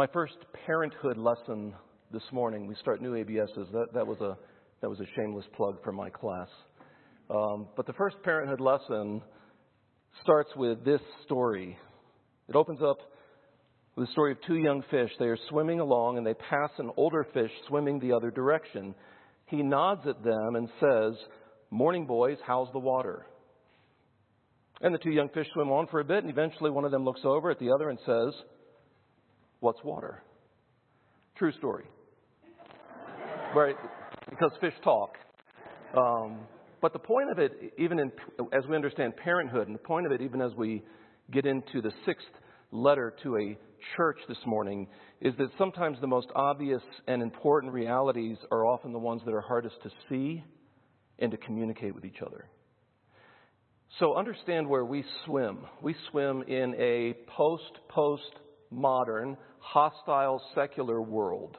My first parenthood lesson this morning, we start new ABSs. That, that, was, a, that was a shameless plug for my class. Um, but the first parenthood lesson starts with this story. It opens up with the story of two young fish. They are swimming along and they pass an older fish swimming the other direction. He nods at them and says, Morning, boys, how's the water? And the two young fish swim on for a bit, and eventually one of them looks over at the other and says, What's water? True story. right? Because fish talk. Um, but the point of it, even in, as we understand parenthood, and the point of it, even as we get into the sixth letter to a church this morning, is that sometimes the most obvious and important realities are often the ones that are hardest to see and to communicate with each other. So understand where we swim. We swim in a post post modern, hostile, secular world.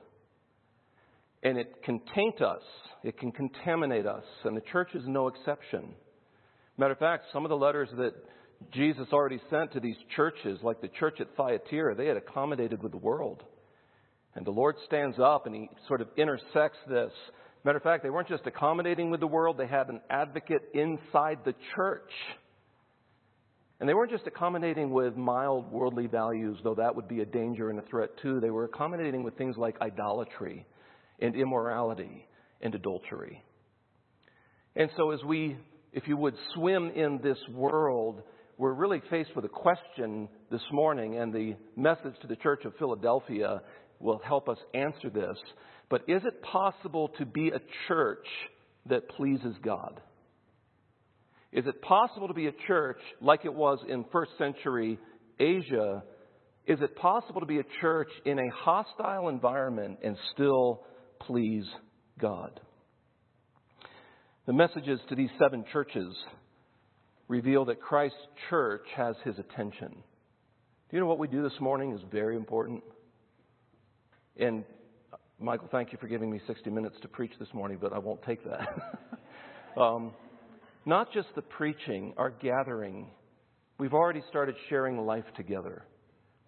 And it can taint us, it can contaminate us, and the church is no exception. Matter of fact, some of the letters that Jesus already sent to these churches, like the church at Thyatira, they had accommodated with the world. And the Lord stands up and he sort of intersects this. Matter of fact, they weren't just accommodating with the world, they had an advocate inside the church and they weren't just accommodating with mild worldly values, though that would be a danger and a threat too. They were accommodating with things like idolatry and immorality and adultery. And so, as we, if you would, swim in this world, we're really faced with a question this morning, and the message to the Church of Philadelphia will help us answer this. But is it possible to be a church that pleases God? Is it possible to be a church like it was in first century Asia? Is it possible to be a church in a hostile environment and still please God? The messages to these seven churches reveal that Christ's church has his attention. Do you know what we do this morning is very important? And Michael, thank you for giving me 60 minutes to preach this morning, but I won't take that. um, not just the preaching, our gathering. We've already started sharing life together.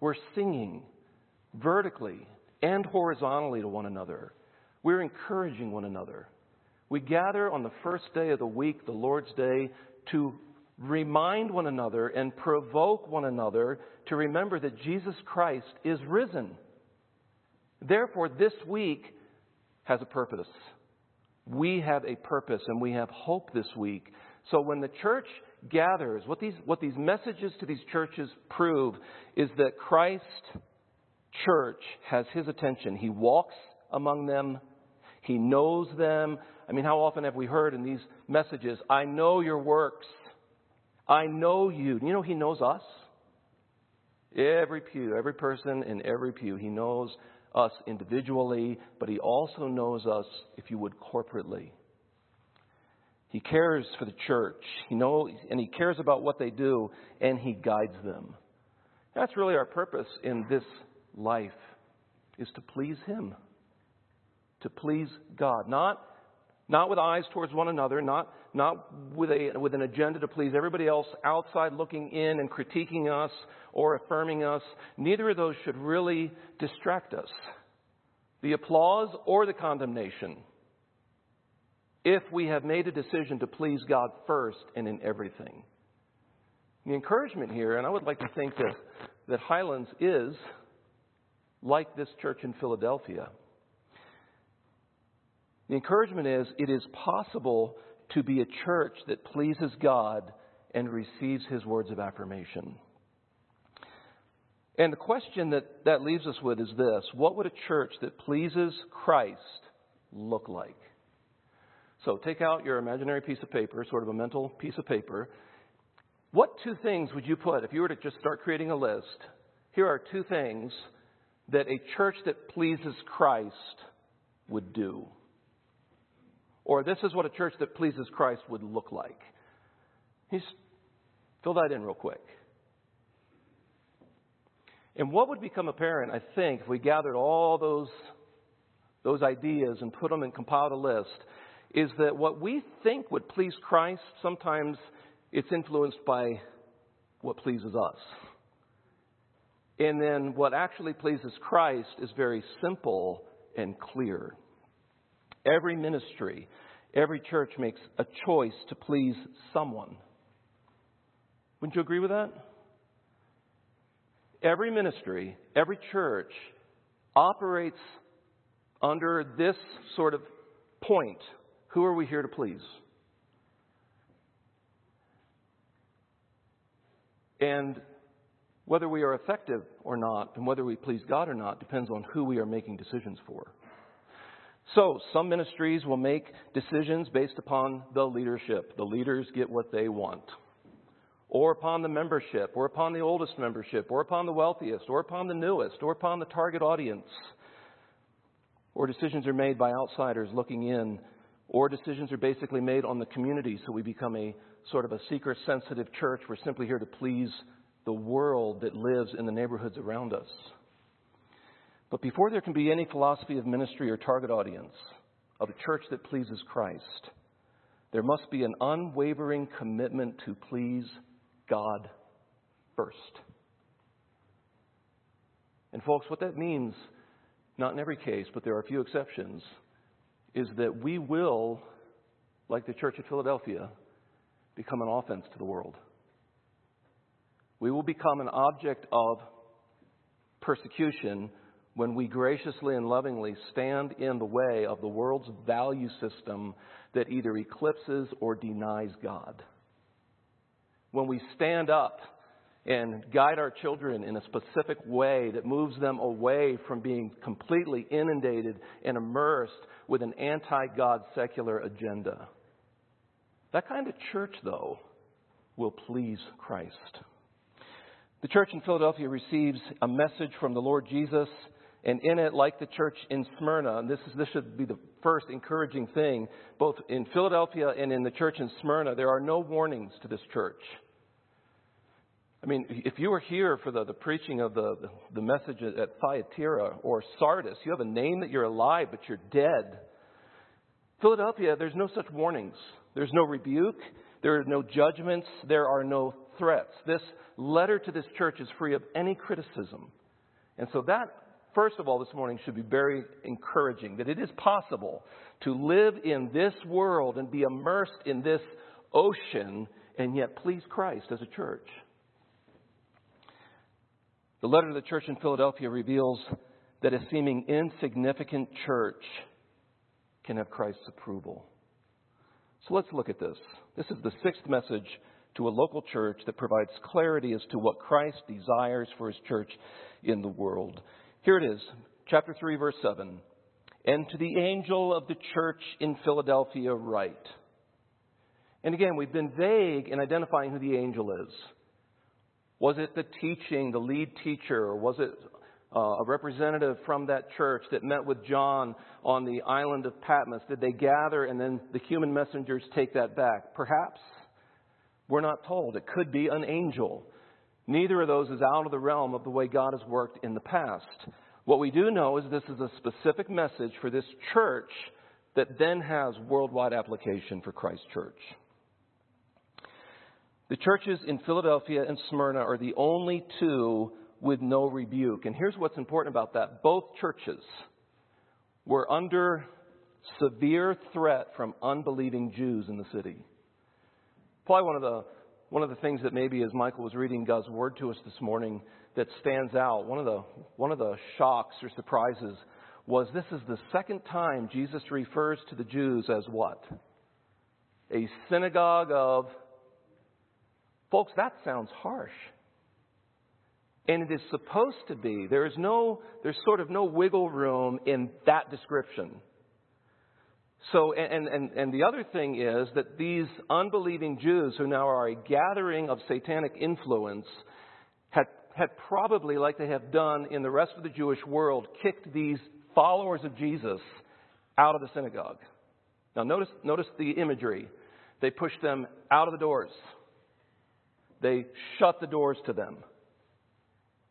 We're singing vertically and horizontally to one another. We're encouraging one another. We gather on the first day of the week, the Lord's Day, to remind one another and provoke one another to remember that Jesus Christ is risen. Therefore, this week has a purpose. We have a purpose and we have hope this week so when the church gathers, what these, what these messages to these churches prove is that Christ church has his attention. He walks among them. He knows them. I mean, how often have we heard in these messages, I know your works. I know you. You know, he knows us. Every pew, every person in every pew, he knows us individually, but he also knows us, if you would, corporately. He cares for the church. He knows, and he cares about what they do, and he guides them. That's really our purpose in this life, is to please him. To please God. Not, not with eyes towards one another, not, not with, a, with an agenda to please everybody else outside looking in and critiquing us or affirming us. Neither of those should really distract us. The applause or the condemnation if we have made a decision to please God first and in everything. The encouragement here, and I would like to think that, that Highlands is like this church in Philadelphia. The encouragement is it is possible to be a church that pleases God and receives His words of affirmation. And the question that that leaves us with is this What would a church that pleases Christ look like? So take out your imaginary piece of paper, sort of a mental piece of paper. What two things would you put if you were to just start creating a list? Here are two things that a church that pleases Christ would do. Or this is what a church that pleases Christ would look like. Fill that in real quick. And what would become apparent, I think, if we gathered all those, those ideas and put them and compiled a list, is that what we think would please Christ, sometimes it's influenced by what pleases us. And then what actually pleases Christ is very simple and clear. Every ministry, every church makes a choice to please someone. Wouldn't you agree with that? Every ministry, every church operates under this sort of point. Who are we here to please? And whether we are effective or not, and whether we please God or not, depends on who we are making decisions for. So, some ministries will make decisions based upon the leadership. The leaders get what they want. Or upon the membership, or upon the oldest membership, or upon the wealthiest, or upon the newest, or upon the target audience. Or decisions are made by outsiders looking in, or decisions are basically made on the community, so we become a sort of a seeker sensitive church. We're simply here to please the world that lives in the neighborhoods around us. But before there can be any philosophy of ministry or target audience of a church that pleases Christ, there must be an unwavering commitment to please God first. And, folks, what that means, not in every case, but there are a few exceptions, is that we will, like the church of Philadelphia, become an offense to the world. We will become an object of persecution when we graciously and lovingly stand in the way of the world's value system that either eclipses or denies God. When we stand up and guide our children in a specific way that moves them away from being completely inundated and immersed with an anti God secular agenda. That kind of church, though, will please Christ. The church in Philadelphia receives a message from the Lord Jesus, and in it, like the church in Smyrna, and this, is, this should be the first encouraging thing, both in Philadelphia and in the church in Smyrna, there are no warnings to this church. I mean, if you were here for the, the preaching of the, the, message at Thyatira or Sardis, you have a name that you're alive, but you're dead. Philadelphia, there's no such warnings. There's no rebuke. There are no judgments. There are no threats. This letter to this church is free of any criticism. And so that, first of all, this morning should be very encouraging that it is possible to live in this world and be immersed in this ocean and yet please Christ as a church. The letter to the church in Philadelphia reveals that a seeming insignificant church can have Christ's approval. So let's look at this. This is the sixth message to a local church that provides clarity as to what Christ desires for his church in the world. Here it is, chapter 3, verse 7. And to the angel of the church in Philadelphia, write. And again, we've been vague in identifying who the angel is. Was it the teaching, the lead teacher, or was it uh, a representative from that church that met with John on the island of Patmos? Did they gather and then the human messengers take that back? Perhaps. We're not told. It could be an angel. Neither of those is out of the realm of the way God has worked in the past. What we do know is this is a specific message for this church that then has worldwide application for Christ Church. The churches in Philadelphia and Smyrna are the only two with no rebuke. And here's what's important about that both churches were under severe threat from unbelieving Jews in the city. Probably one of the one of the things that maybe as Michael was reading God's word to us this morning that stands out, one of the one of the shocks or surprises was this is the second time Jesus refers to the Jews as what? A synagogue of folks, that sounds harsh. And it is supposed to be. There is no, there's sort of no wiggle room in that description. So, and, and, and the other thing is that these unbelieving Jews, who now are a gathering of satanic influence, had, had probably, like they have done in the rest of the Jewish world, kicked these followers of Jesus out of the synagogue. Now, notice, notice the imagery. They pushed them out of the doors, they shut the doors to them.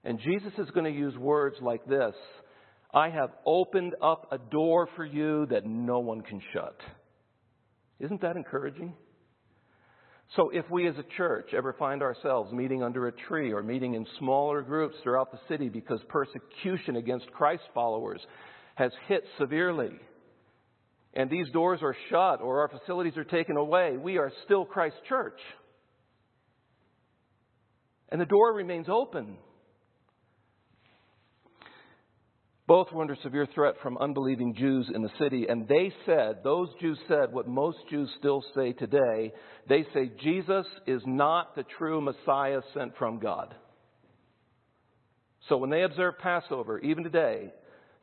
And Jesus is going to use words like this I have opened up a door for you that no one can shut. Isn't that encouraging? So if we as a church ever find ourselves meeting under a tree or meeting in smaller groups throughout the city because persecution against Christ followers has hit severely, and these doors are shut or our facilities are taken away, we are still Christ's Church. And the door remains open. Both were under severe threat from unbelieving Jews in the city, and they said, those Jews said what most Jews still say today. They say, Jesus is not the true Messiah sent from God. So when they observe Passover, even today,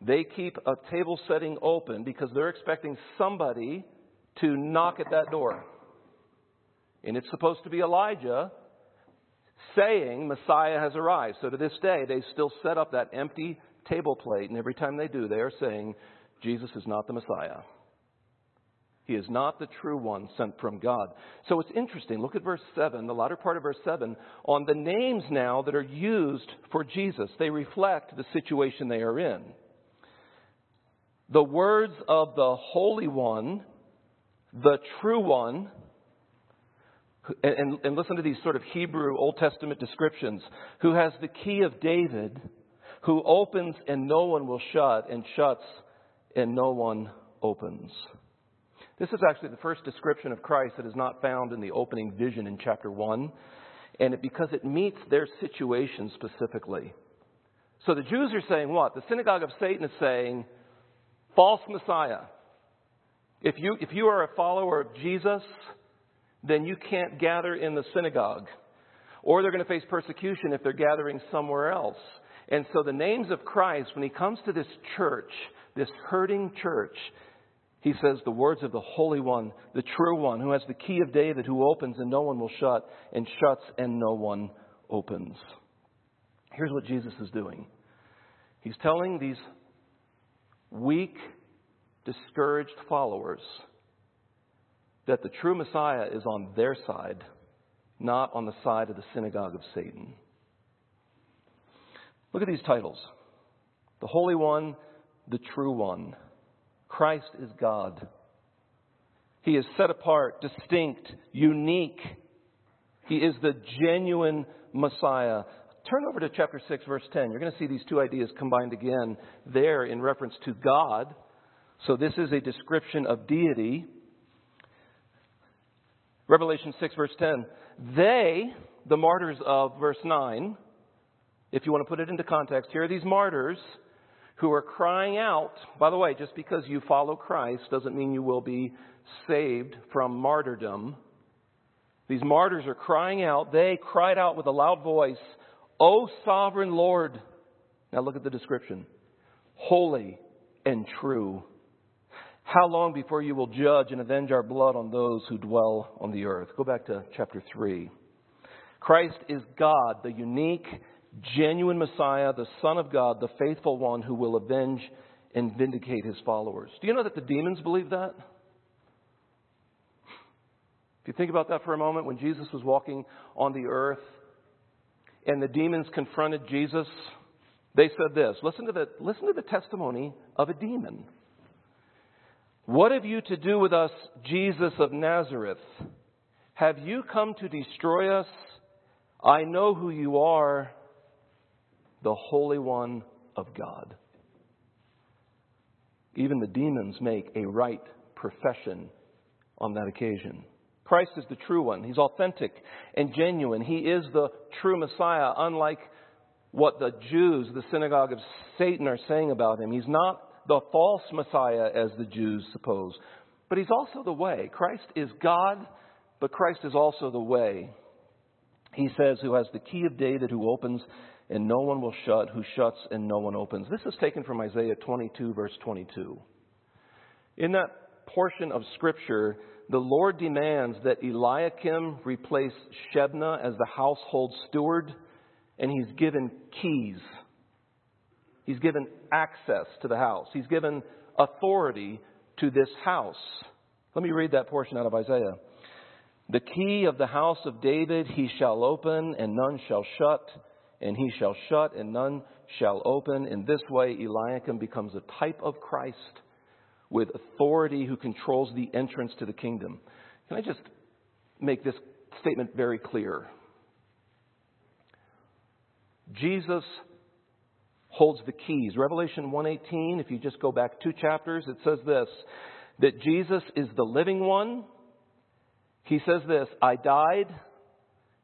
they keep a table setting open because they're expecting somebody to knock at that door. And it's supposed to be Elijah saying Messiah has arrived. So to this day, they still set up that empty table plate, and every time they do, they are saying, Jesus is not the Messiah. He is not the true one sent from God. So it's interesting. Look at verse 7, the latter part of verse 7, on the names now that are used for Jesus. They reflect the situation they are in. The words of the Holy One, the True One, and, and, listen to these sort of Hebrew Old Testament descriptions, who has the key of David who opens and no one will shut, and shuts and no one opens. This is actually the first description of Christ that is not found in the opening vision in chapter 1, and it, because it meets their situation specifically. So the Jews are saying what? The synagogue of Satan is saying, false Messiah. If you, if you are a follower of Jesus, then you can't gather in the synagogue. Or they're going to face persecution if they're gathering somewhere else. And so the names of Christ, when he comes to this church, this hurting church, he says the words of the Holy One, the true one, who has the key of David, who opens and no one will shut, and shuts and no one opens. Here's what Jesus is doing He's telling these weak, discouraged followers that the true Messiah is on their side, not on the side of the synagogue of Satan. Look at these titles The Holy One, the True One. Christ is God. He is set apart, distinct, unique. He is the genuine Messiah. Turn over to chapter 6, verse 10. You're going to see these two ideas combined again there in reference to God. So this is a description of deity. Revelation 6, verse 10. They, the martyrs of verse 9, if you want to put it into context, here are these martyrs who are crying out. By the way, just because you follow Christ doesn't mean you will be saved from martyrdom. These martyrs are crying out. They cried out with a loud voice, O sovereign Lord. Now look at the description holy and true. How long before you will judge and avenge our blood on those who dwell on the earth? Go back to chapter 3. Christ is God, the unique genuine Messiah, the Son of God, the faithful one who will avenge and vindicate his followers. Do you know that the demons believe that? If you think about that for a moment, when Jesus was walking on the earth and the demons confronted Jesus, they said this. Listen to the, listen to the testimony of a demon. What have you to do with us, Jesus of Nazareth? Have you come to destroy us? I know who you are, the Holy One of God. Even the demons make a right profession on that occasion. Christ is the true one. He's authentic and genuine. He is the true Messiah, unlike what the Jews, the synagogue of Satan, are saying about him. He's not the false Messiah as the Jews suppose, but he's also the way. Christ is God, but Christ is also the way. He says, Who has the key of David, who opens and no one will shut, who shuts and no one opens. This is taken from Isaiah 22, verse 22. In that portion of Scripture, the Lord demands that Eliakim replace Shebna as the household steward, and he's given keys. He's given access to the house. He's given authority to this house. Let me read that portion out of Isaiah. The key of the house of David he shall open, and none shall shut and he shall shut, and none shall open. In this way, Eliakim becomes a type of Christ with authority who controls the entrance to the kingdom. Can I just make this statement very clear. Jesus holds the keys. Revelation 1:18, if you just go back two chapters, it says this that Jesus is the living one. He says this, I died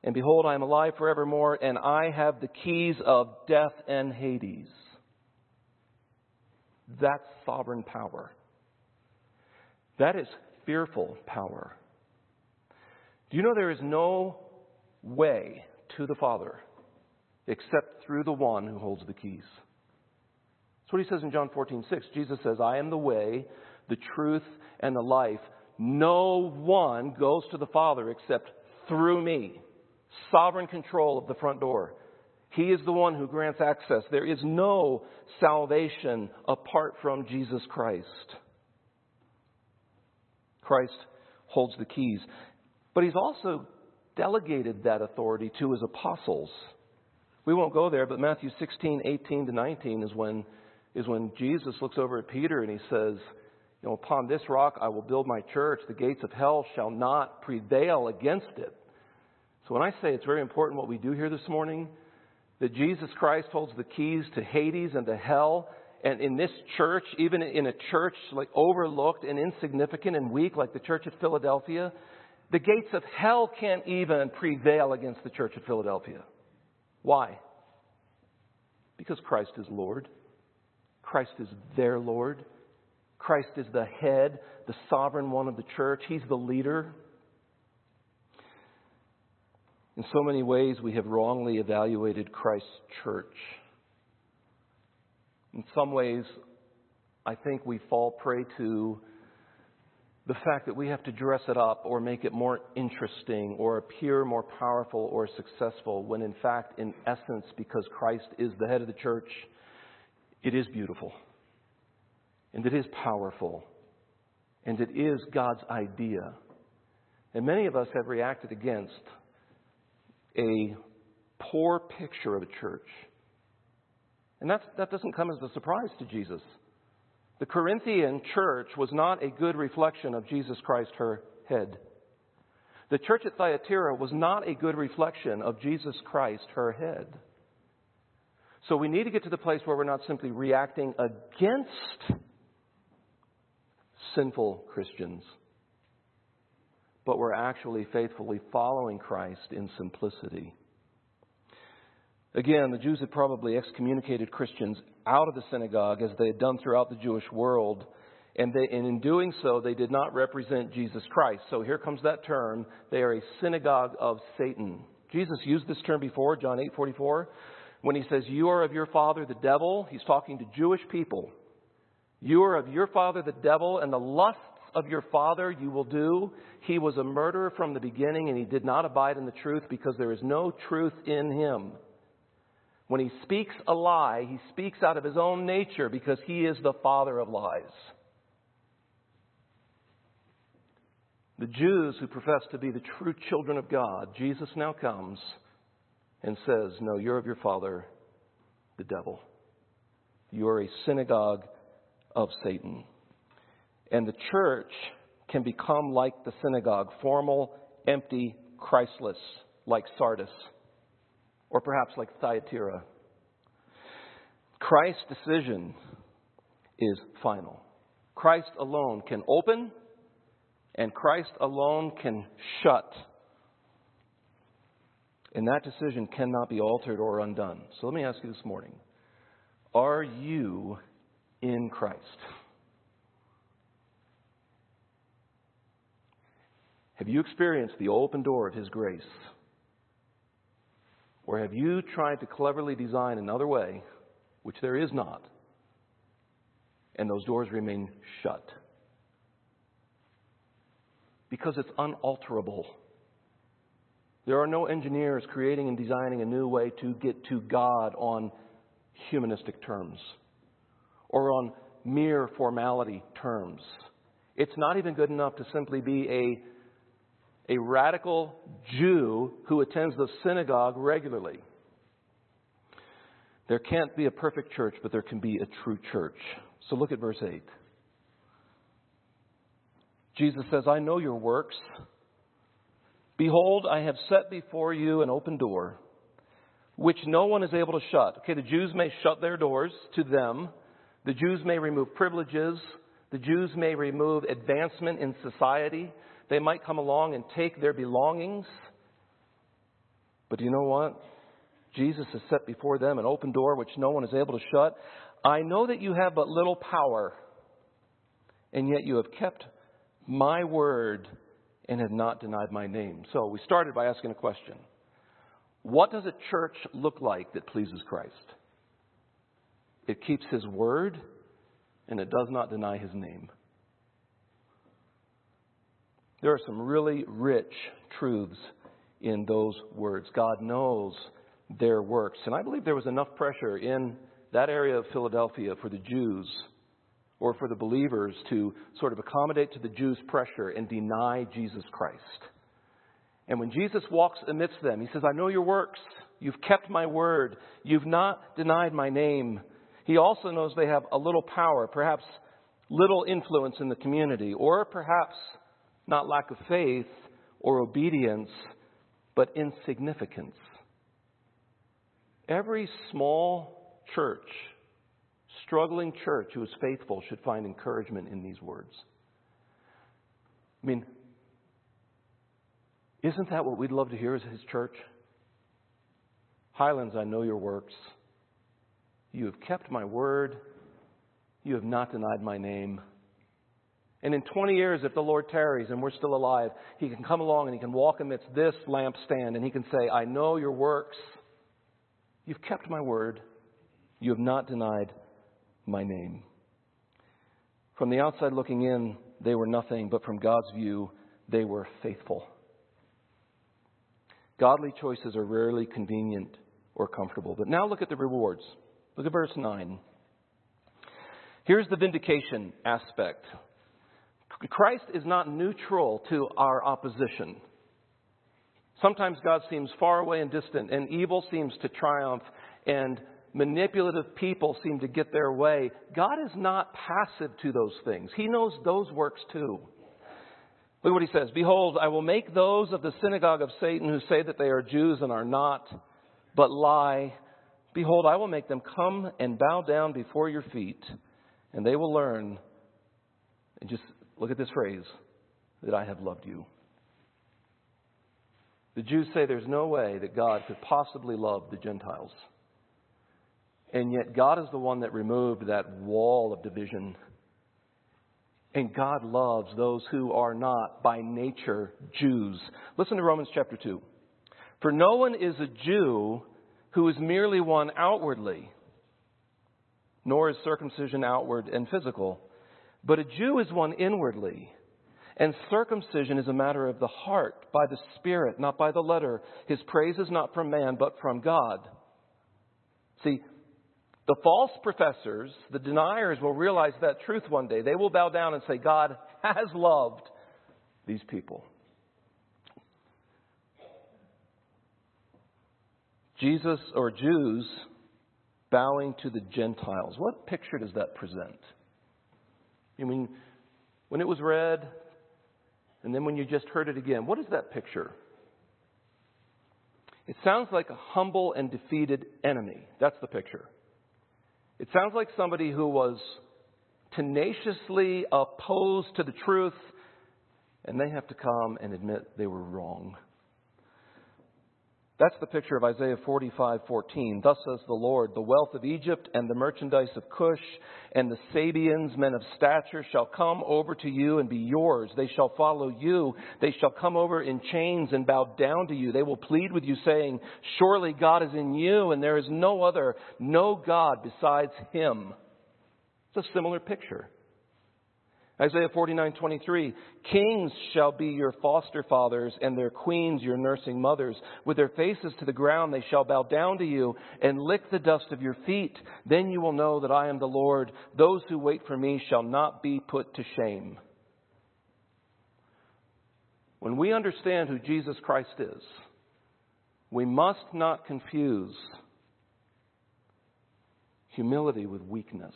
and behold I am alive forevermore and I have the keys of death and Hades. That's sovereign power. That is fearful power. Do you know there is no way to the Father except through the one who holds the keys? That's what he says in John 14, 6. Jesus says, I am the way, the truth, and the life. No one goes to the Father except through me. Sovereign control of the front door. He is the one who grants access. There is no salvation apart from Jesus Christ. Christ holds the keys. But he's also delegated that authority to his apostles. We won't go there, but Matthew 16, 18 to 19 is when, is when Jesus looks over at Peter and he says, you know, upon this rock I will build my church. The gates of hell shall not prevail against it. So when I say it's very important what we do here this morning, that Jesus Christ holds the keys to Hades and to hell, and in this church, even in a church like overlooked and insignificant and weak like the church at Philadelphia, the gates of hell can't even prevail against the church at Philadelphia. Why? Because Christ is Lord. Christ is their Lord. Christ is the head, the sovereign one of the church. He's the leader. In so many ways, we have wrongly evaluated Christ's church. In some ways, I think we fall prey to the fact that we have to dress it up or make it more interesting or appear more powerful or successful, when in fact, in essence, because Christ is the head of the church, it is beautiful and it is powerful and it is God's idea. And many of us have reacted against a poor picture of a church. And that's, that doesn't come as a surprise to Jesus. The Corinthian church was not a good reflection of Jesus Christ, her head. The church at Thyatira was not a good reflection of Jesus Christ, her head. So we need to get to the place where we're not simply reacting against sinful Christians, but we're actually faithfully following Christ in simplicity. Again, the Jews had probably excommunicated Christians out of the synagogue as they had done throughout the Jewish world. And, they, and, in doing so, they did not represent Jesus Christ. So here comes that term. They are a synagogue of Satan. Jesus used this term before, John 8 44, when he says, You are of your father, the devil. He's talking to Jewish people. You are of your father, the devil, and the lusts of your father you will do. He was a murderer from the beginning, and he did not abide in the truth because there is no truth in him. When he speaks a lie, he speaks out of his own nature because he is the father of lies. The Jews who profess to be the true children of God, Jesus now comes and says, No, you're of your father, the devil. You are a synagogue of Satan. And the church can become like the synagogue, formal, empty, Christless, like Sardis or perhaps like Thyatira. Christ's decision is final. Christ alone can open, and Christ alone can shut. And that decision cannot be altered or undone. So let me ask you this morning Are you in Christ? Have you experienced the open door of His grace? Or have you tried to cleverly design another way, which there is not, and those doors remain shut? Because it's unalterable. There are no engineers creating and designing a new way to get to God on humanistic terms or on mere formality terms. It's not even good enough to simply be a a radical Jew who attends the synagogue regularly. There can't be a perfect church, but there can be a true church. So look at verse 8. Jesus says, I know your works, Behold, I have set before you an open door, which no one is able to shut. Okay, the Jews may shut their doors to them. The Jews may remove privileges. The Jews may remove advancement in society. They might come along and take their belongings. But do you know what? Jesus has set before them an open door which no one is able to shut. I know that you have but little power, and yet you have kept my word and have not denied my name. So we started by asking a question What does a church look like that pleases Christ? It keeps his word and it does not deny his name. There are some really rich truths in those words. God knows their works. And I believe there was enough pressure in that area of Philadelphia for the Jews or for the believers to sort of accommodate to the Jews' pressure and deny Jesus Christ. And when Jesus walks amidst them, he says, I know your works. You've kept my word. You've not denied my name. He also knows they have a little power, perhaps little influence in the community, or perhaps not lack of faith or obedience, but insignificance. Every small church, struggling church who is faithful should find encouragement in these words. I mean, isn't that what we'd love to hear as His church? Highlands, I know your works. You have kept my word. You have not denied my name. And in 20 years, if the Lord tarries and we're still alive, He can come along and He can walk amidst this lampstand and He can say, I know your works. You've kept my word. You have not denied my name. From the outside looking in, they were nothing, but from God's view, they were faithful. Godly choices are rarely convenient or comfortable. But now look at the rewards. Look at verse 9. Here's the vindication aspect Christ is not neutral to our opposition. Sometimes God seems far away and distant, and evil seems to triumph, and manipulative people seem to get their way. God is not passive to those things, He knows those works too. Look what He says Behold, I will make those of the synagogue of Satan who say that they are Jews and are not, but lie. Behold, I will make them come and bow down before your feet, and they will learn. And just look at this phrase that I have loved you. The Jews say there's no way that God could possibly love the Gentiles. And yet, God is the one that removed that wall of division. And God loves those who are not by nature Jews. Listen to Romans chapter 2. For no one is a Jew who is merely one outwardly, nor is circumcision outward and physical, but a Jew is one inwardly. And circumcision is a matter of the heart, by the Spirit, not by the letter. His praise is not from man, but from God. See, the false professors, the deniers, will realize that truth one day. They will bow down and say, God has loved these people. Jesus or Jews bowing to the Gentiles. What picture does that present? I mean, when it was read, and then when you just heard it again, what is that picture? It sounds like a humble and defeated enemy. That's the picture. It sounds like somebody who was tenaciously opposed to the truth, and they have to come and admit they were wrong. That's the picture of Isaiah 45:14. Thus says the Lord, the wealth of Egypt and the merchandise of Cush and the Sabeans, men of stature, shall come over to you and be yours. They shall follow you. They shall come over in chains and bow down to you. They will plead with you, saying, Surely God is in you, and there is no other, no God besides him. It's a similar picture. Isaiah 49:23 Kings shall be your foster fathers and their queens your nursing mothers. With their faces to the ground they shall bow down to you and lick the dust of your feet. Then you will know that I am the Lord. Those who wait for me shall not be put to shame. When we understand who Jesus Christ is we must not confuse humility with weakness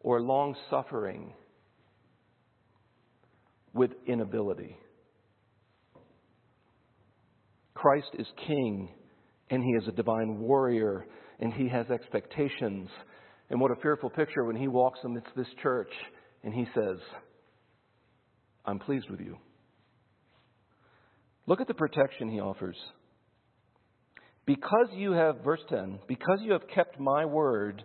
or long suffering with inability. Christ is king, and he is a divine warrior, and he has expectations. And what a fearful picture when he walks amidst this church and he says, I'm pleased with you. Look at the protection he offers. Because you have, verse 10, because you have kept my word,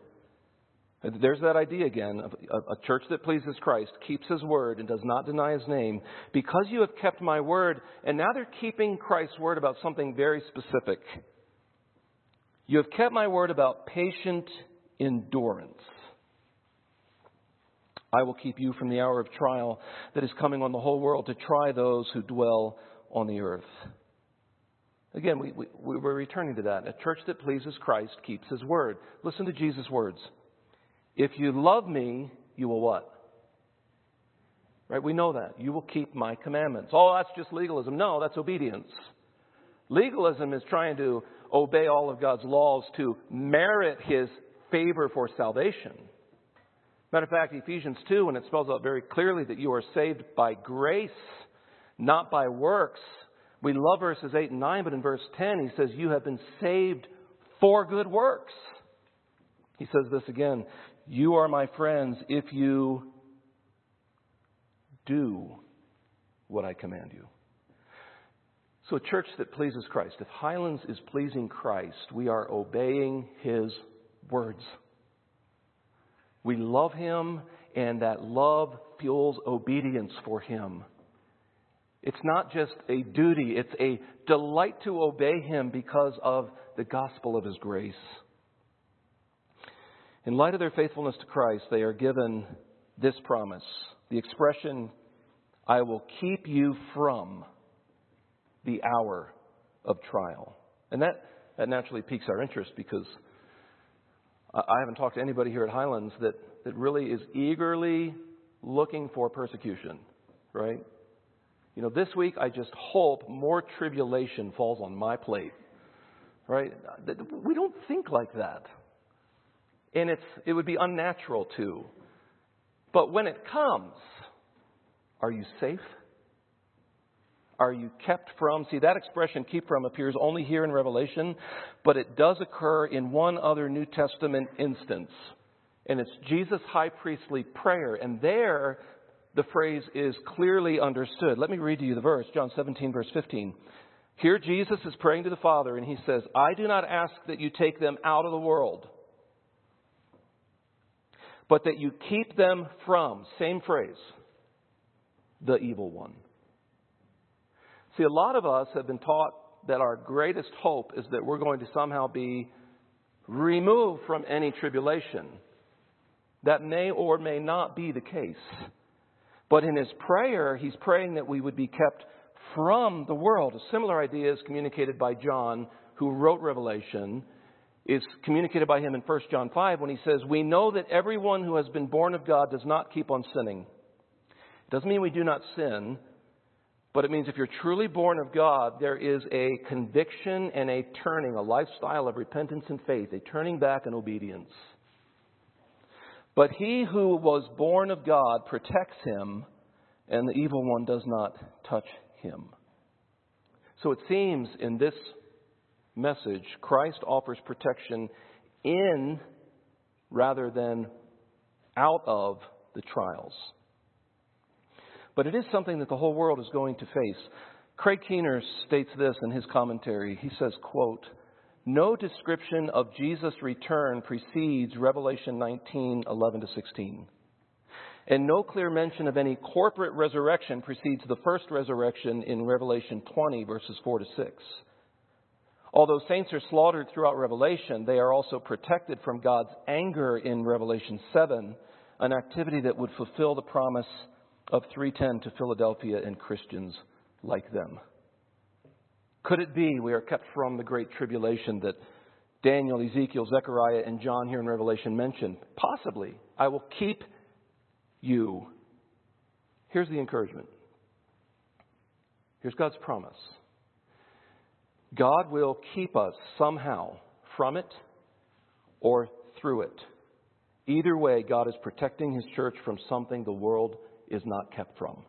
there's that idea again of a church that pleases Christ, keeps his word, and does not deny his name. Because you have kept my word, and now they're keeping Christ's word about something very specific. You have kept my word about patient endurance. I will keep you from the hour of trial that is coming on the whole world to try those who dwell on the earth. Again, we, we, we're returning to that. A church that pleases Christ keeps his word. Listen to Jesus' words. If you love me, you will what? Right? We know that. You will keep my commandments. Oh, that's just legalism. No, that's obedience. Legalism is trying to obey all of God's laws to merit his favor for salvation. Matter of fact, Ephesians 2, when it spells out very clearly that you are saved by grace, not by works. We love verses 8 and 9, but in verse 10, he says, You have been saved for good works. He says this again You are my friends if you do what I command you. So, a church that pleases Christ, if Highlands is pleasing Christ, we are obeying his words. We love him, and that love fuels obedience for him. It's not just a duty, it's a delight to obey him because of the gospel of his grace. In light of their faithfulness to Christ, they are given this promise the expression, I will keep you from the hour of trial. And that, that naturally piques our interest because I haven't talked to anybody here at Highlands that, that really is eagerly looking for persecution, right? You know, this week I just hope more tribulation falls on my plate, right? We don't think like that. And it's, it would be unnatural to. But when it comes, are you safe? Are you kept from? See, that expression, keep from, appears only here in Revelation, but it does occur in one other New Testament instance. And it's Jesus' high priestly prayer. And there, the phrase is clearly understood. Let me read to you the verse, John 17, verse 15. Here, Jesus is praying to the Father, and he says, I do not ask that you take them out of the world, but that you keep them from, same phrase, the evil one. See, a lot of us have been taught that our greatest hope is that we're going to somehow be removed from any tribulation. That may or may not be the case. But in his prayer, he's praying that we would be kept from the world. A similar idea is communicated by John, who wrote Revelation, is communicated by him in 1 John 5 when he says, We know that everyone who has been born of God does not keep on sinning. It doesn't mean we do not sin, but it means if you're truly born of God, there is a conviction and a turning, a lifestyle of repentance and faith, a turning back and obedience. But he who was born of God protects him, and the evil one does not touch him. So it seems in this message, Christ offers protection in rather than out of the trials but it is something that the whole world is going to face. Craig Keener states this in his commentary. He says, quote, no description of Jesus' return precedes Revelation 19, 11 to 16. And no clear mention of any corporate resurrection precedes the first resurrection in Revelation 20, verses 4 to 6. Although saints are slaughtered throughout Revelation, they are also protected from God's anger in Revelation 7, an activity that would fulfill the promise of 310 to Philadelphia and Christians like them. Could it be we are kept from the great tribulation that Daniel, Ezekiel, Zechariah, and John here in Revelation mention? Possibly. I will keep you. Here's the encouragement. Here's God's promise God will keep us somehow from it or through it. Either way, God is protecting His church from something the world is not kept from.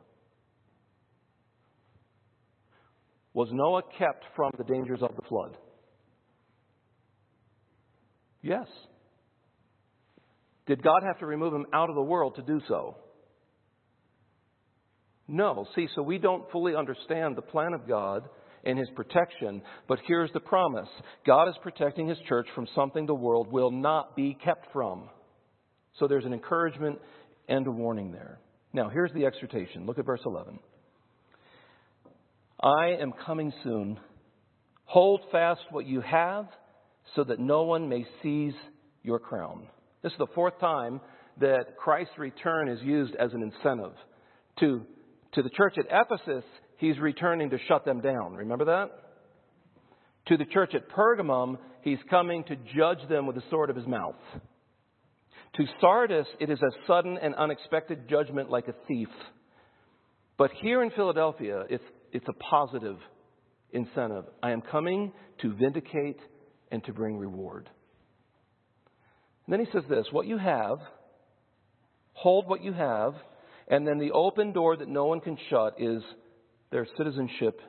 Was Noah kept from the dangers of the flood? Yes. Did God have to remove him out of the world to do so? No. See, so we don't fully understand the plan of God and his protection, but here's the promise God is protecting his church from something the world will not be kept from. So there's an encouragement and a warning there. Now, here's the exhortation. Look at verse 11. I am coming soon. Hold fast what you have so that no one may seize your crown. This is the fourth time that Christ's return is used as an incentive. To, to the church at Ephesus, he's returning to shut them down. Remember that? To the church at Pergamum, he's coming to judge them with the sword of his mouth. To Sardis, it is a sudden and unexpected judgment like a thief. But here in Philadelphia, it's, it's a positive incentive. I am coming to vindicate and to bring reward. And then he says this what you have, hold what you have, and then the open door that no one can shut is their citizenship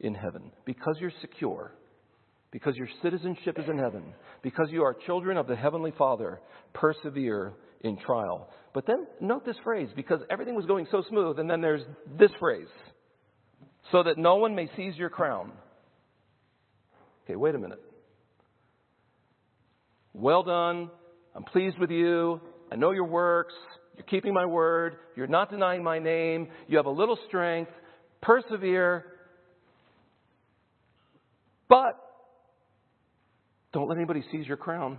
in heaven. Because you're secure, because your citizenship is in heaven, because you are children of the Heavenly Father, persevere in trial. But then note this phrase because everything was going so smooth, and then there's this phrase so that no one may seize your crown. Okay, wait a minute. Well done. I'm pleased with you. I know your works. You're keeping my word. You're not denying my name. You have a little strength. Persevere. But don't let anybody seize your crown.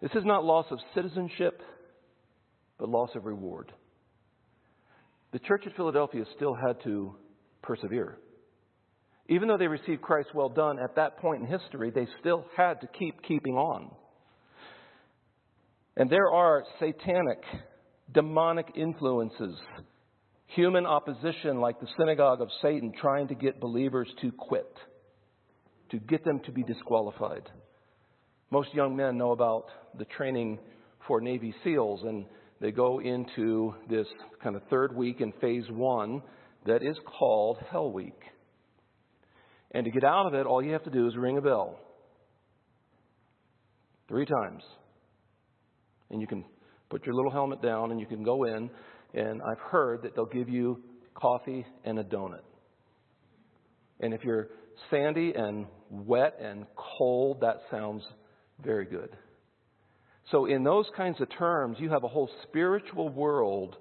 This is not loss of citizenship, but loss of reward. The church at Philadelphia still had to persevere. Even though they received Christ well done at that point in history, they still had to keep keeping on. And there are satanic, demonic influences, human opposition like the synagogue of Satan trying to get believers to quit, to get them to be disqualified. Most young men know about the training for Navy SEALs, and they go into this kind of third week in phase one that is called Hell Week. And to get out of it, all you have to do is ring a bell three times. And you can put your little helmet down and you can go in. And I've heard that they'll give you coffee and a donut. And if you're sandy and wet and cold, that sounds very good. So, in those kinds of terms, you have a whole spiritual world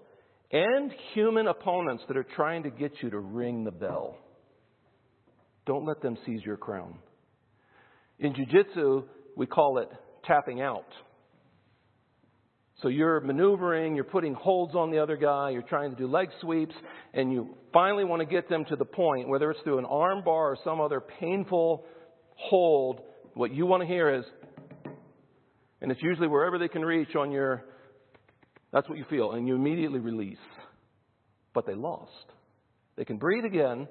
and human opponents that are trying to get you to ring the bell. Don't let them seize your crown. In jiu-jitsu, we call it tapping out. So you're maneuvering, you're putting holds on the other guy, you're trying to do leg sweeps, and you finally want to get them to the point, whether it's through an arm bar or some other painful hold, what you want to hear is, and it's usually wherever they can reach on your, that's what you feel, and you immediately release. But they lost. They can breathe again,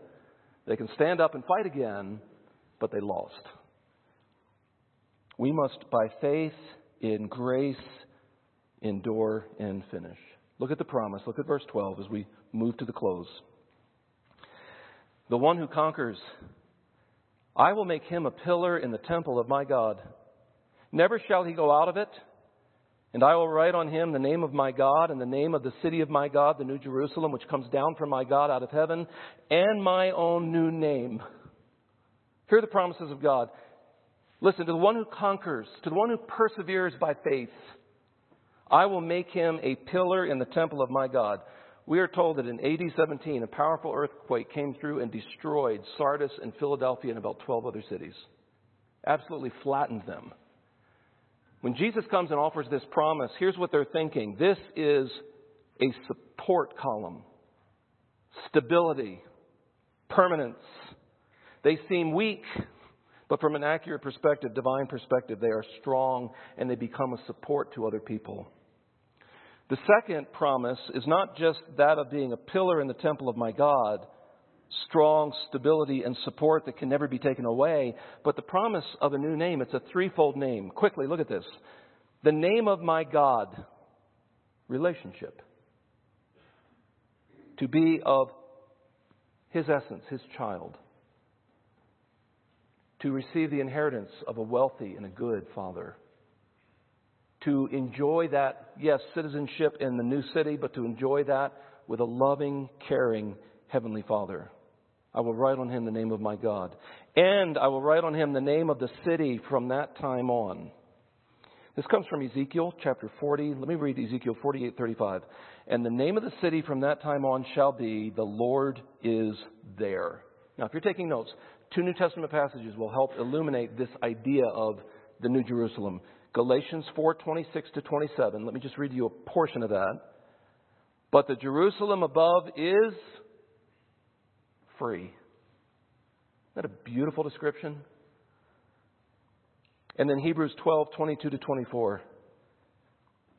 they can stand up and fight again, but they lost. We must, by faith, in grace, endure and finish. Look at the promise. Look at verse 12 as we move to the close. The one who conquers, I will make him a pillar in the temple of my God. Never shall he go out of it. And I will write on him the name of my God and the name of the city of my God, the New Jerusalem, which comes down from my God out of heaven, and my own new name. Hear the promises of God. Listen, to the one who conquers, to the one who perseveres by faith, I will make him a pillar in the temple of my God. We are told that in AD 17, a powerful earthquake came through and destroyed Sardis and Philadelphia and about 12 other cities. Absolutely flattened them. When Jesus comes and offers this promise, here's what they're thinking this is a support column, stability, permanence. They seem weak, but from an accurate perspective, divine perspective, they are strong and they become a support to other people. The second promise is not just that of being a pillar in the temple of my God, strong stability and support that can never be taken away, but the promise of a new name. It's a threefold name. Quickly, look at this. The name of my God, relationship. To be of his essence, his child, to receive the inheritance of a wealthy and a good father, to enjoy that, yes, citizenship in the new city, but to enjoy that with a loving, caring Heavenly Father. I will write on him the name of my God. And I will write on him the name of the city from that time on. This comes from Ezekiel chapter 40. Let me read Ezekiel 48:35. And the name of the city from that time on shall be the Lord is there. Now, if you're taking notes, two New Testament passages will help illuminate this idea of the New Jerusalem. Galatians 4:26 to 27. Let me just read you a portion of that. But the Jerusalem above is free. Isn't that a beautiful description? And then Hebrews 12:22 to 24.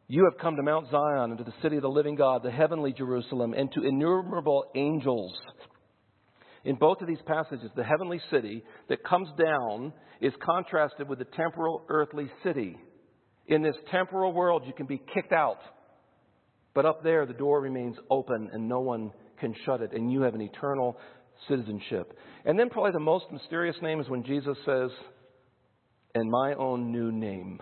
You have come to Mount Zion and to the city of the living God, the heavenly Jerusalem, and to innumerable angels. In both of these passages, the heavenly city that comes down is contrasted with the temporal earthly city. In this temporal world, you can be kicked out. But up there, the door remains open and no one can shut it, and you have an eternal citizenship. And then, probably the most mysterious name is when Jesus says, and my own new name.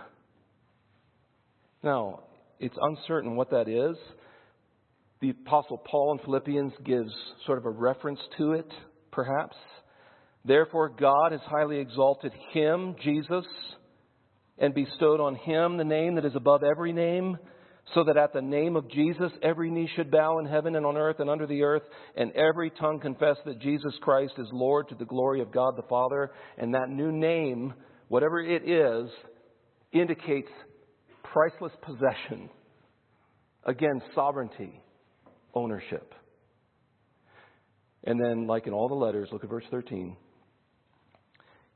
Now, it's uncertain what that is. The Apostle Paul in Philippians gives sort of a reference to it, perhaps. Therefore, God has highly exalted him, Jesus, and bestowed on him the name that is above every name so that at the name of Jesus every knee should bow in heaven and on earth and under the earth, and every tongue confess that Jesus Christ is Lord to the glory of God the Father. And that new name, whatever it is, indicates priceless possession. Again, sovereignty, ownership. And then, like in all the letters, look at verse 13.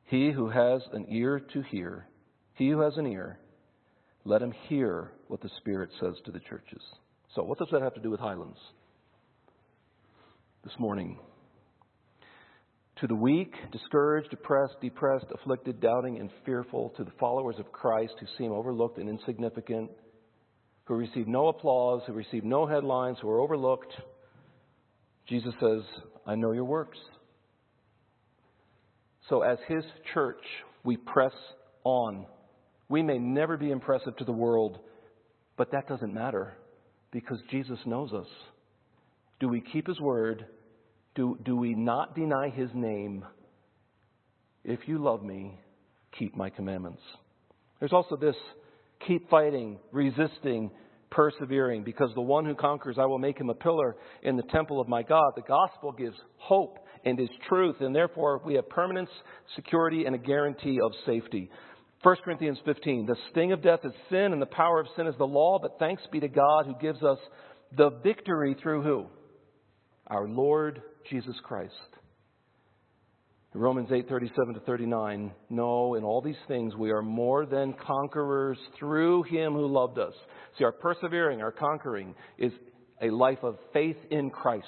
He who has an ear to hear, he who has an ear, let him hear what the Spirit says to the churches. So, what does that have to do with Highlands? This morning, to the weak, discouraged, depressed, depressed, afflicted, doubting, and fearful, to the followers of Christ who seem overlooked and insignificant, who receive no applause, who receive no headlines, who are overlooked, Jesus says, I know your works. So, as His church, we press on we may never be impressive to the world, but that doesn't matter because Jesus knows us. Do we keep His word? Do, do we not deny His name? If you love me, keep my commandments. There's also this keep fighting, resisting, persevering, because the one who conquers, I will make him a pillar in the temple of my God. The gospel gives hope and is truth, and therefore we have permanence, security, and a guarantee of safety. 1 Corinthians 15, the sting of death is sin and the power of sin is the law, but thanks be to God who gives us the victory through who? Our Lord Jesus Christ. Romans 8:37 to 39, no, in all these things we are more than conquerors through him who loved us. See, our persevering, our conquering is a life of faith in Christ.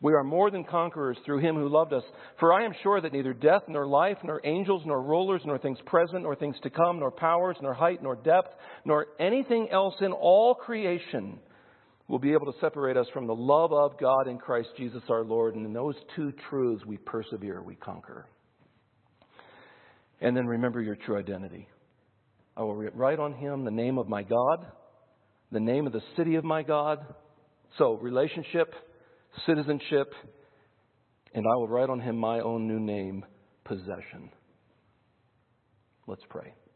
We are more than conquerors through him who loved us. For I am sure that neither death, nor life, nor angels, nor rulers, nor things present, nor things to come, nor powers, nor height, nor depth, nor anything else in all creation will be able to separate us from the love of God in Christ Jesus our Lord. And in those two truths, we persevere, we conquer. And then remember your true identity. I will write on him the name of my God, the name of the city of my God. So, relationship citizenship, and I will write on him my own new name, possession. Let's pray.